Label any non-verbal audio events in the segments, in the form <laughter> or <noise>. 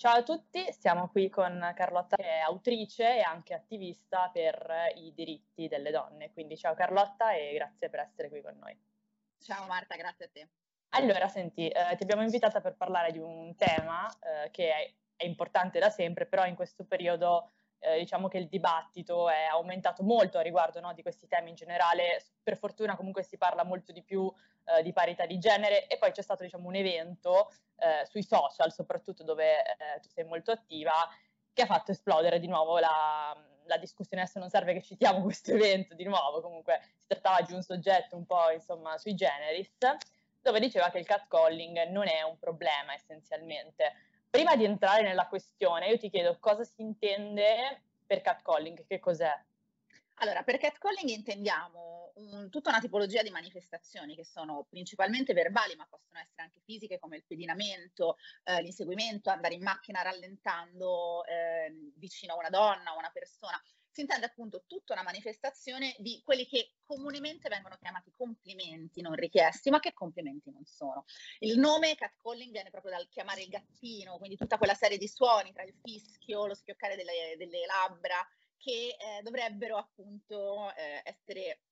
Ciao a tutti, siamo qui con Carlotta che è autrice e anche attivista per i diritti delle donne. Quindi ciao Carlotta e grazie per essere qui con noi. Ciao Marta, grazie a te. Allora, senti, eh, ti abbiamo invitata per parlare di un tema eh, che è, è, importante da sempre, però in questo periodo eh, diciamo che il dibattito è aumentato molto a riguardo no, di questi temi in generale. Per fortuna comunque si parla molto di più eh, di parità di genere e poi c'è stato diciamo, un evento eh, sui social, soprattutto dove eh, tu sei molto attiva, che ha fatto esplodere di nuovo la, la discussione. Adesso non serve che citiamo <laughs> questo evento di nuovo, comunque si trattava di un soggetto un po' insomma sui generis, dove diceva che il catcalling non è un problema essenzialmente. Prima di entrare nella questione, io ti chiedo cosa si intende per catcalling, che cos'è? Allora, per catcalling intendiamo un, tutta una tipologia di manifestazioni che sono principalmente verbali, ma possono essere anche fisiche, come il pedinamento, eh, l'inseguimento, andare in macchina rallentando eh, vicino a una donna o una persona. Si intende appunto tutta una manifestazione di quelli che comunemente vengono chiamati complimenti non richiesti, ma che complimenti non sono. Il nome catcalling viene proprio dal chiamare il gattino, quindi tutta quella serie di suoni tra il fischio, lo schioccare delle, delle labbra, che eh, dovrebbero appunto eh, essere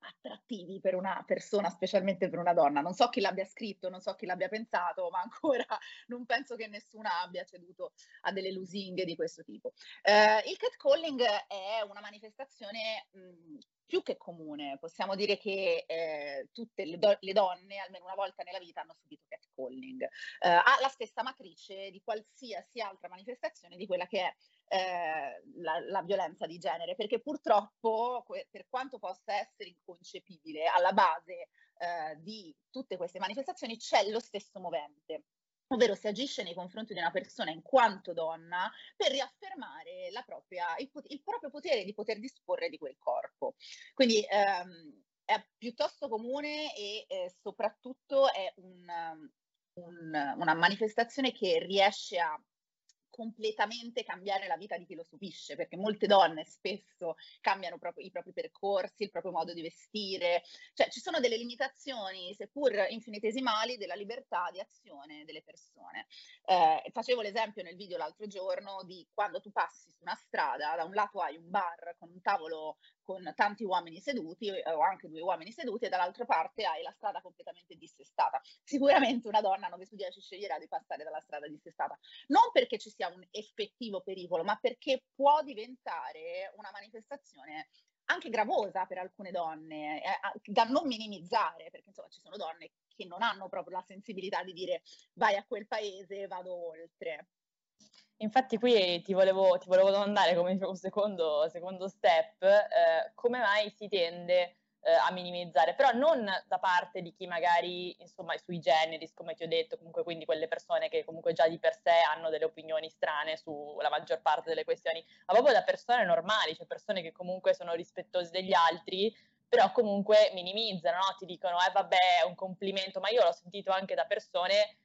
attrattivi per una persona, specialmente per una donna. Non so chi l'abbia scritto, non so chi l'abbia pensato, ma ancora <laughs> non penso che nessuna abbia ceduto a delle lusinghe di questo tipo. Eh, il catcalling è una manifestazione mh, più che comune. Possiamo dire che eh, tutte le, do- le, donne, almeno una volta nella vita, hanno subito catcalling. Eh, ha la stessa matrice di qualsiasi altra manifestazione di quella che è eh, la, la, violenza di genere, perché purtroppo, per quanto possa essere inconcepibile, alla base eh, di tutte queste manifestazioni c'è lo stesso movente ovvero si agisce nei confronti di una persona in quanto donna per riaffermare propria, il, il, proprio potere di poter disporre di quel corpo. Quindi ehm, è piuttosto comune e eh, soprattutto è un, un, una manifestazione che riesce a completamente cambiare la vita di chi lo subisce, perché molte donne spesso cambiano proprio i propri percorsi, il proprio modo di vestire, cioè ci sono delle limitazioni, seppur infinitesimali, della libertà di azione delle persone. Eh, facevo l'esempio nel video l'altro giorno di quando tu passi su una strada, da un lato hai un bar con un tavolo con tanti uomini seduti eh, o anche due uomini seduti e dall'altra parte hai la strada completamente dissestata. Sicuramente una donna 9 su 10 sceglierà di passare dalla strada dissestata, non perché ci sia un effettivo pericolo, ma perché può diventare una manifestazione anche gravosa per alcune donne, eh, da non minimizzare, perché insomma ci sono donne che non hanno proprio la sensibilità di dire vai a quel paese, vado oltre. Infatti qui ti volevo, ti volevo domandare come secondo, secondo step eh, come mai si tende eh, a minimizzare, però non da parte di chi magari insomma sui generis, come ti ho detto, comunque quindi quelle persone che comunque già di per sé hanno delle opinioni strane sulla maggior parte delle questioni, ma proprio da persone normali, cioè persone che comunque sono rispettose degli altri, però comunque minimizzano, no? ti dicono eh vabbè è un complimento, ma io l'ho sentito anche da persone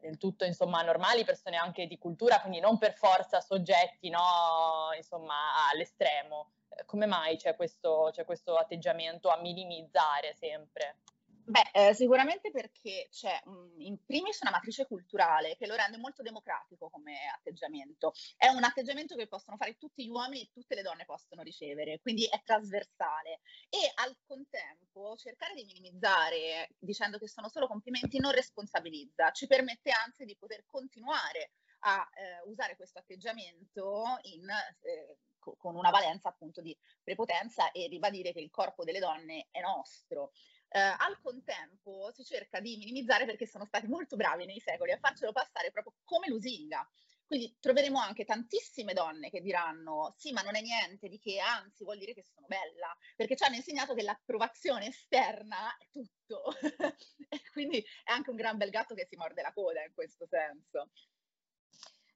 del tutto insomma normali, persone anche di cultura, quindi non per forza soggetti no, insomma, all'estremo. Come mai c'è questo, c'è questo atteggiamento a minimizzare sempre? Beh, eh, sicuramente perché c'è mh, in primis una matrice culturale che lo rende molto democratico come atteggiamento. È un atteggiamento che possono fare tutti gli uomini e tutte le donne possono ricevere, quindi è trasversale. E al contempo cercare di minimizzare dicendo che sono solo complimenti non responsabilizza, ci permette anzi di poter continuare a eh, usare questo atteggiamento in, eh, co- con una valenza appunto di prepotenza e ribadire che il corpo delle donne è nostro. Eh, al contempo si cerca di minimizzare perché sono stati molto bravi nei secoli a farcelo passare proprio come lusinga. Quindi troveremo anche tantissime donne che diranno sì, ma non è niente di che, anzi vuol dire che sono bella, perché ci hanno insegnato che l'approvazione esterna è tutto. <laughs> quindi è anche un gran bel gatto che si morde la coda in questo senso.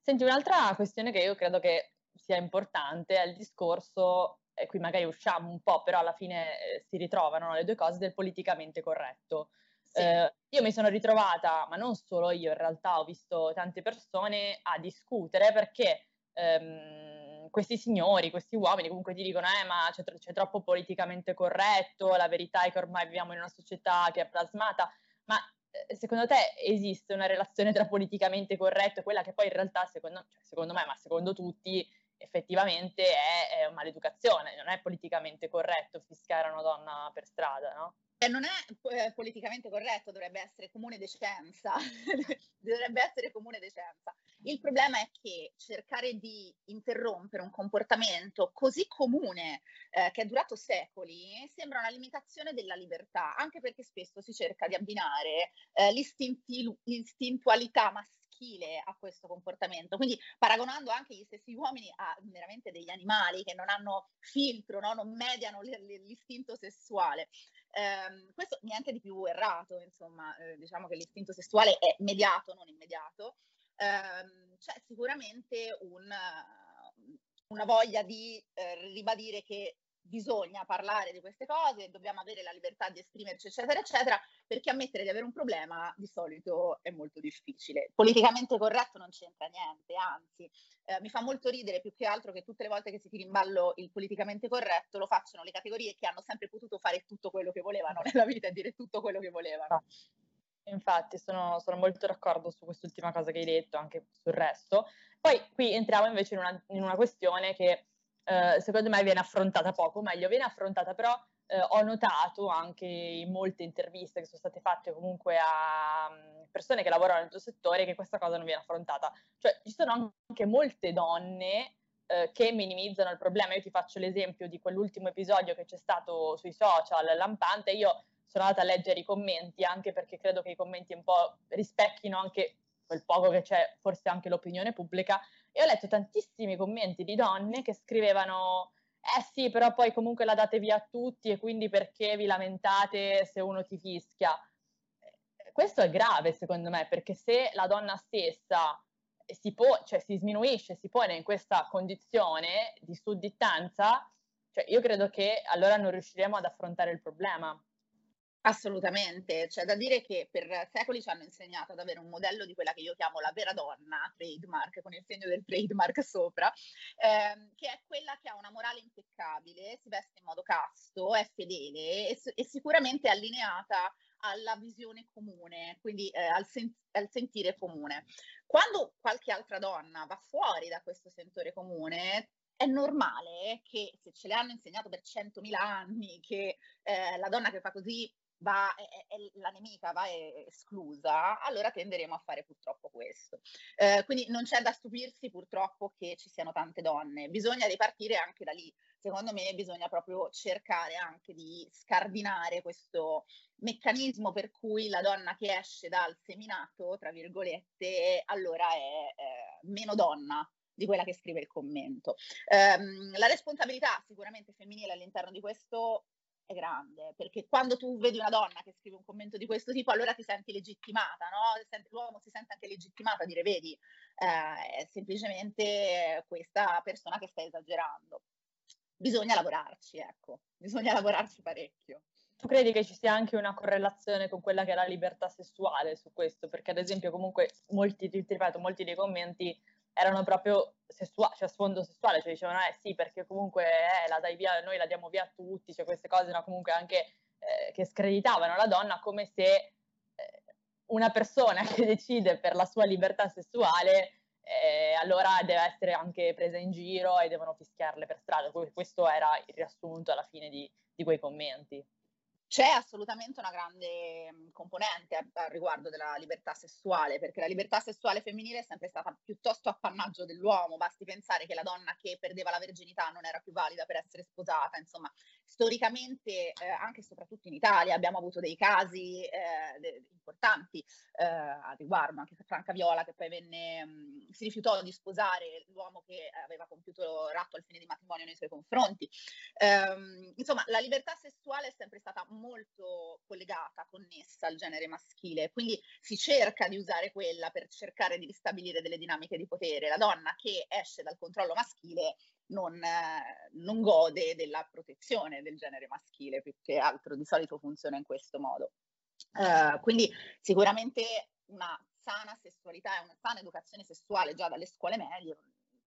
Senti, un'altra questione che io credo che sia importante è il discorso e qui magari usciamo un po', però alla fine eh, si ritrovano le due cose del politicamente corretto. Sì. Eh, io mi sono ritrovata, ma non solo io, in realtà ho visto tante persone a discutere perché ehm, questi signori, questi uomini comunque ti dicono eh ma c'è, c'è troppo politicamente corretto, la verità è che ormai viviamo in una società che è plasmata, ma eh, secondo te esiste una relazione tra politicamente corretto e quella che poi in realtà, secondo, cioè, secondo me, ma secondo tutti, effettivamente è, è maleducazione, non è politicamente corretto fischiare una donna per strada, no? Eh, non è eh, politicamente corretto, dovrebbe essere comune decenza. <laughs> dovrebbe essere comune decenza. Il problema è che cercare di interrompere un comportamento così comune eh, che è durato secoli sembra una limitazione della libertà, anche perché spesso si cerca di abbinare eh, l'istintualità maschile maschile a questo comportamento. Quindi paragonando anche gli stessi uomini a veramente degli animali che non hanno filtro, no? non mediano l- l- l'istinto sessuale. Eh, questo niente di più errato, insomma, eh, diciamo che l'istinto sessuale è mediato, non immediato. Eh, c'è sicuramente un, una voglia di eh, ribadire che bisogna parlare di queste cose, dobbiamo avere la libertà di esprimerci, eccetera, eccetera, perché ammettere di avere un problema di solito è molto difficile. Politicamente corretto non c'entra niente, anzi, eh, mi fa molto ridere più che altro che tutte le volte che si tira in ballo il politicamente corretto lo facciano le categorie che hanno sempre potuto fare tutto quello che volevano nella vita e dire tutto quello che volevano. Infatti, sono, sono molto d'accordo su quest'ultima cosa che hai detto, anche sul resto. Poi qui entriamo invece in una, in una questione che eh, secondo me viene affrontata poco, meglio viene affrontata però eh, ho notato anche in molte interviste che sono state fatte comunque a mm, persone che lavorano nel tuo settore che questa cosa non viene affrontata. Cioè ci sono anche molte donne eh, che minimizzano il problema. Io ti faccio l'esempio di quell'ultimo episodio che c'è stato sui social, lampante, io sono andata a leggere i commenti anche perché credo che i commenti un po' rispecchino anche quel poco che c'è, forse anche l'opinione pubblica, e ho letto tantissimi commenti di donne che scrivevano eh sì, però poi comunque la date via a tutti e quindi perché vi lamentate se uno ti fischia? Eh, questo è grave secondo me, perché se la donna stessa si, po- cioè, si sminuisce, si pone in questa condizione di sudditanza, cioè io credo che allora non riusciremo ad affrontare il problema. Assolutamente, c'è da dire che per secoli ci hanno insegnato ad avere un modello di quella che io chiamo la vera donna, trademark, con il segno del trademark sopra, ehm, che è quella che ha una morale impeccabile, si veste in modo casto, è fedele e, e sicuramente allineata alla visione comune, quindi eh, al, sen- al, sentire comune. Quando qualche altra donna va fuori da questo sentore comune, è normale che se ce le hanno insegnato per 100.000 anni che eh, la donna che fa così va, è, è, la nemica va esclusa, allora tenderemo a fare purtroppo questo. Eh, quindi non c'è da stupirsi purtroppo che ci siano tante donne, bisogna ripartire anche da lì. Secondo me bisogna proprio cercare anche di scardinare questo meccanismo per cui la donna che esce dal seminato, tra virgolette, allora è eh, meno donna di quella che scrive il commento. Um, la responsabilità sicuramente femminile all'interno di questo è grande, perché quando tu vedi una donna che scrive un commento di questo tipo, allora ti senti legittimata, no? L'uomo si sente anche legittimato a dire, vedi, eh, è semplicemente questa persona che sta esagerando. Bisogna lavorarci, ecco, bisogna lavorarci parecchio. Tu credi che ci sia anche una correlazione con quella che è la libertà sessuale su questo? Perché ad esempio comunque molti, ti ripeto, molti dei commenti erano proprio sessuali, cioè a sfondo sessuale, cioè dicevano eh sì perché comunque eh, la dai via, noi la diamo via a tutti, cioè queste cose no, comunque anche eh, che screditavano la donna come se eh, una persona <laughs> che decide per la sua libertà sessuale eh, allora deve essere anche presa in giro e devono fischiarle per strada. Questo era il riassunto alla fine di, di quei commenti. C'è assolutamente una grande mhmm, componente a, a, riguardo della libertà sessuale, perché la libertà sessuale femminile è sempre stata piuttosto appannaggio dell'uomo, basti pensare che la donna che perdeva la verginità non era più valida per essere sposata, insomma, storicamente, eh, anche e soprattutto in Italia, abbiamo avuto dei casi eh, importanti eh, a riguardo, anche Franca Viola che poi venne, mh, si rifiutò di sposare l'uomo che aveva compiuto ratto al fine di matrimonio nei suoi confronti. Ehm, insomma, la libertà sessuale è sempre stata molto collegata, connessa al genere maschile, quindi si cerca di usare quella per cercare di ristabilire delle dinamiche di potere. La donna che esce dal controllo maschile non, eh, non gode della protezione del genere maschile, più che altro di solito funziona in questo modo. Uh, quindi sicuramente una sana sessualità e una sana educazione sessuale già dalle scuole medie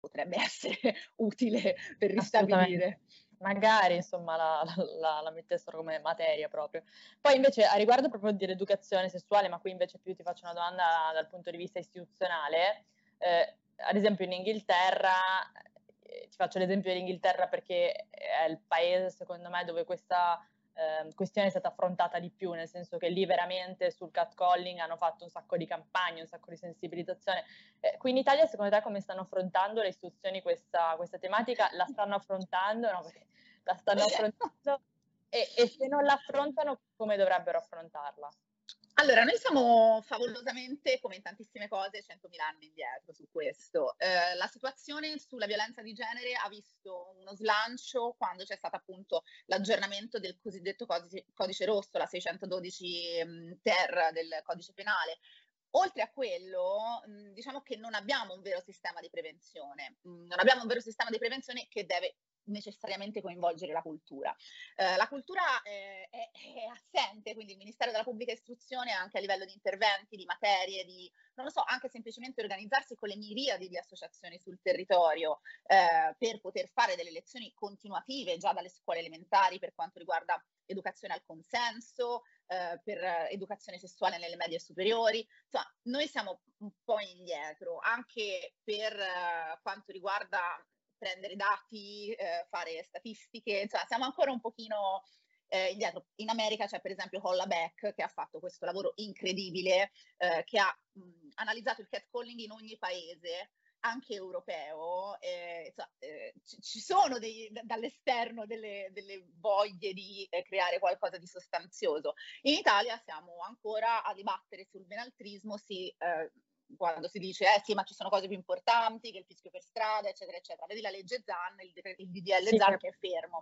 potrebbe <laughs> essere utile per ristabilire. magari insomma la, la, la, mettessero come materia proprio. Poi invece a riguardo proprio dell'educazione sessuale, ma qui invece più ti faccio una domanda dal punto di vista istituzionale, eh, ad esempio in Inghilterra, ti faccio l'esempio dell'Inghilterra perché è il paese secondo me dove questa eh, questione è stata affrontata di più, nel senso che lì veramente sul catcalling hanno fatto un sacco di campagne, un sacco di sensibilizzazione. Eh, qui in Italia secondo te come stanno affrontando le istituzioni questa, questa tematica? La stanno affrontando? No, la stanno affrontando e, e se non la affrontano come dovrebbero affrontarla? Allora, noi siamo favolosamente, come in tantissime cose, 100.000 anni indietro su questo. Eh, la situazione sulla violenza di genere ha visto uno slancio quando c'è stato appunto l'aggiornamento del cosiddetto codice, codice rosso, la 612 mh, ter del codice penale, Oltre a quello, diciamo che non abbiamo un vero sistema di prevenzione, non abbiamo un vero sistema di prevenzione che deve necessariamente coinvolgere la cultura. Eh, la cultura eh, è, è, assente, quindi il Ministero della Pubblica Istruzione anche a livello di interventi, di materie, di, non lo so, anche semplicemente organizzarsi con le miriadi di associazioni sul territorio eh, per poter fare delle lezioni continuative già dalle scuole elementari per quanto riguarda educazione al consenso, eh, per educazione sessuale nelle medie superiori. Insomma, noi siamo un po' indietro anche per eh, quanto riguarda prendere dati, eh, fare statistiche, insomma siamo ancora un pochino eh, indietro. In America c'è per esempio Holla Beck che ha fatto questo lavoro incredibile, eh, che ha mh, analizzato il catcalling in ogni paese, anche europeo. Insomma, eh, ci sono dei, dall'esterno delle, delle, voglie di eh, creare qualcosa di sostanzioso. In Italia siamo ancora a dibattere sul benaltrismo, si eh, quando si dice eh sì ma ci sono cose più importanti che il fischio per strada eccetera eccetera. Vedi la legge ZAN il, il DDL sì, ZAN che è fermo.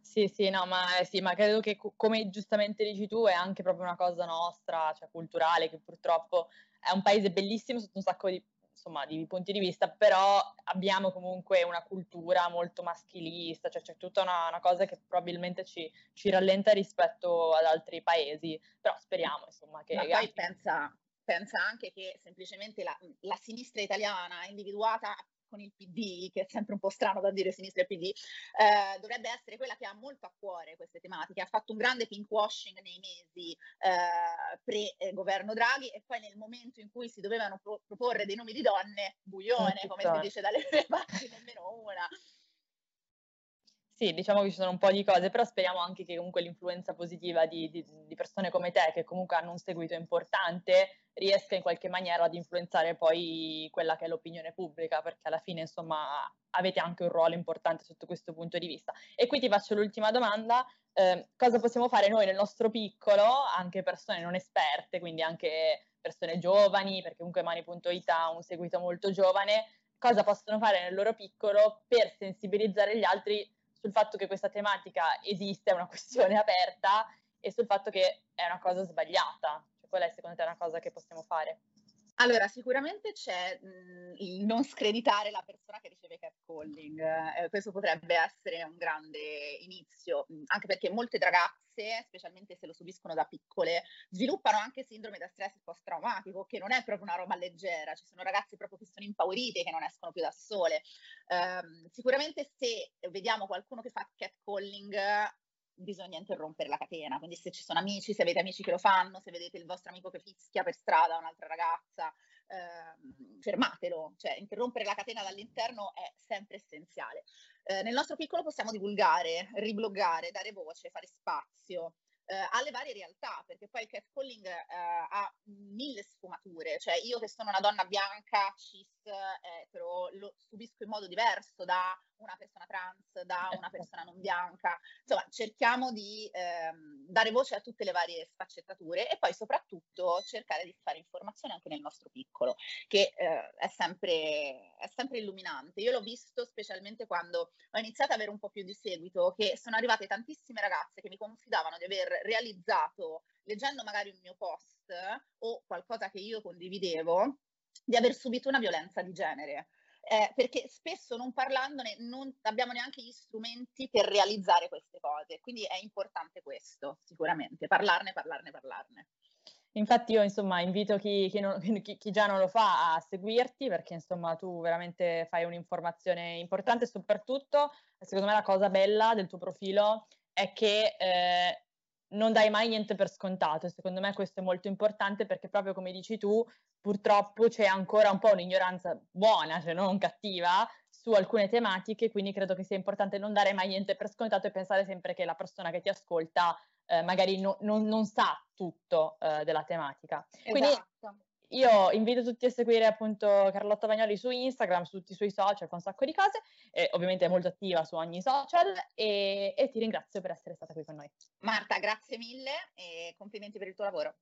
Sì sì no ma, eh, sì ma credo che come giustamente dici tu è anche proprio una cosa nostra cioè culturale che purtroppo è un paese bellissimo sotto un sacco di insomma di punti di vista però abbiamo comunque una cultura molto maschilista cioè c'è tutta una, una cosa che probabilmente ci, ci, rallenta rispetto ad altri paesi però speriamo insomma che ma poi pensa pensa anche che semplicemente la, la sinistra italiana individuata con il PD, che è sempre un po' strano da dire sinistra e PD, eh, dovrebbe essere quella che ha molto a cuore queste tematiche, ha fatto un grande pinkwashing nei mesi eh, pre-governo Draghi e poi nel momento in cui si dovevano pro- proporre dei nomi di donne, buione, come si dice dalle mie <laughs> parti, nemmeno una. Sì, diciamo che ci sono un po' di cose, però speriamo anche che comunque l'influenza positiva di, di, di, persone come te, che comunque hanno un seguito importante, riesca in qualche maniera ad influenzare poi quella che è l'opinione pubblica, perché alla fine, insomma, avete anche un ruolo importante sotto questo punto di vista. E qui ti faccio l'ultima domanda, eh, cosa possiamo fare noi nel nostro piccolo, anche persone non esperte, quindi anche persone giovani, perché comunque Mani.it ha un seguito molto giovane, cosa possono fare nel loro piccolo per sensibilizzare gli altri sul fatto che questa tematica esiste, è una <laughs> questione aperta e sul fatto che è una cosa sbagliata. Cioè, qual è secondo te una cosa che possiamo fare? Allora, sicuramente c'è mh, il non screditare la persona che riceve catcalling, eh, questo potrebbe essere un grande inizio, mh, anche perché molte ragazze, specialmente se lo subiscono da piccole, sviluppano anche sindrome da stress post-traumatico, che non è proprio una roba leggera, ci sono ragazze proprio che sono impaurite, che non escono più da sole. Eh, sicuramente se vediamo qualcuno che fa catcalling, bisogna interrompere la catena. Quindi se ci sono amici, se avete amici che lo fanno, se vedete il vostro amico che fischia per strada un'altra ragazza, eh, fermatelo. Cioè interrompere la catena dall'interno è sempre essenziale. Eh, nel nostro piccolo possiamo divulgare, ribloggare, dare voce, fare spazio eh, alle varie realtà, perché poi il catcalling eh, ha mille sfumature, cioè io che sono una donna bianca, cis, etero, lo subisco in modo diverso da una persona trans, da una persona non bianca, insomma cerchiamo di ehm, dare voce a tutte le varie sfaccettature e poi soprattutto cercare di fare informazione anche nel nostro piccolo, che eh, è, sempre, è sempre illuminante. Io l'ho visto specialmente quando ho iniziato ad avere un po' più di seguito, che sono arrivate tantissime ragazze che mi confidavano di aver realizzato, leggendo magari un mio post o qualcosa che io condividevo, di aver subito una violenza di genere. Eh, perché spesso non parlandone non abbiamo neanche gli strumenti per realizzare queste cose, quindi è importante questo sicuramente, parlarne, parlarne, parlarne. Infatti io insomma invito chi, chi, non, <laughs> chi, chi, già non lo fa a seguirti perché insomma tu veramente fai un'informazione importante e soprattutto secondo me la cosa bella del tuo profilo è che eh, non dai mai niente per scontato secondo me questo è molto importante perché proprio come dici tu purtroppo c'è ancora un po' un'ignoranza buona, se non cattiva, su alcune tematiche, quindi credo che sia importante non dare mai niente per scontato e pensare sempre che la persona che ti ascolta eh, magari no, non, non, sa tutto eh, della tematica. Esatto. Quindi io invito tutti a seguire appunto Carlotta Bagnoli su Instagram, su tutti i suoi social, fa un sacco di cose, e ovviamente è molto attiva su ogni social e, e ti ringrazio per essere stata qui con noi. Marta, grazie mille e complimenti per il tuo lavoro.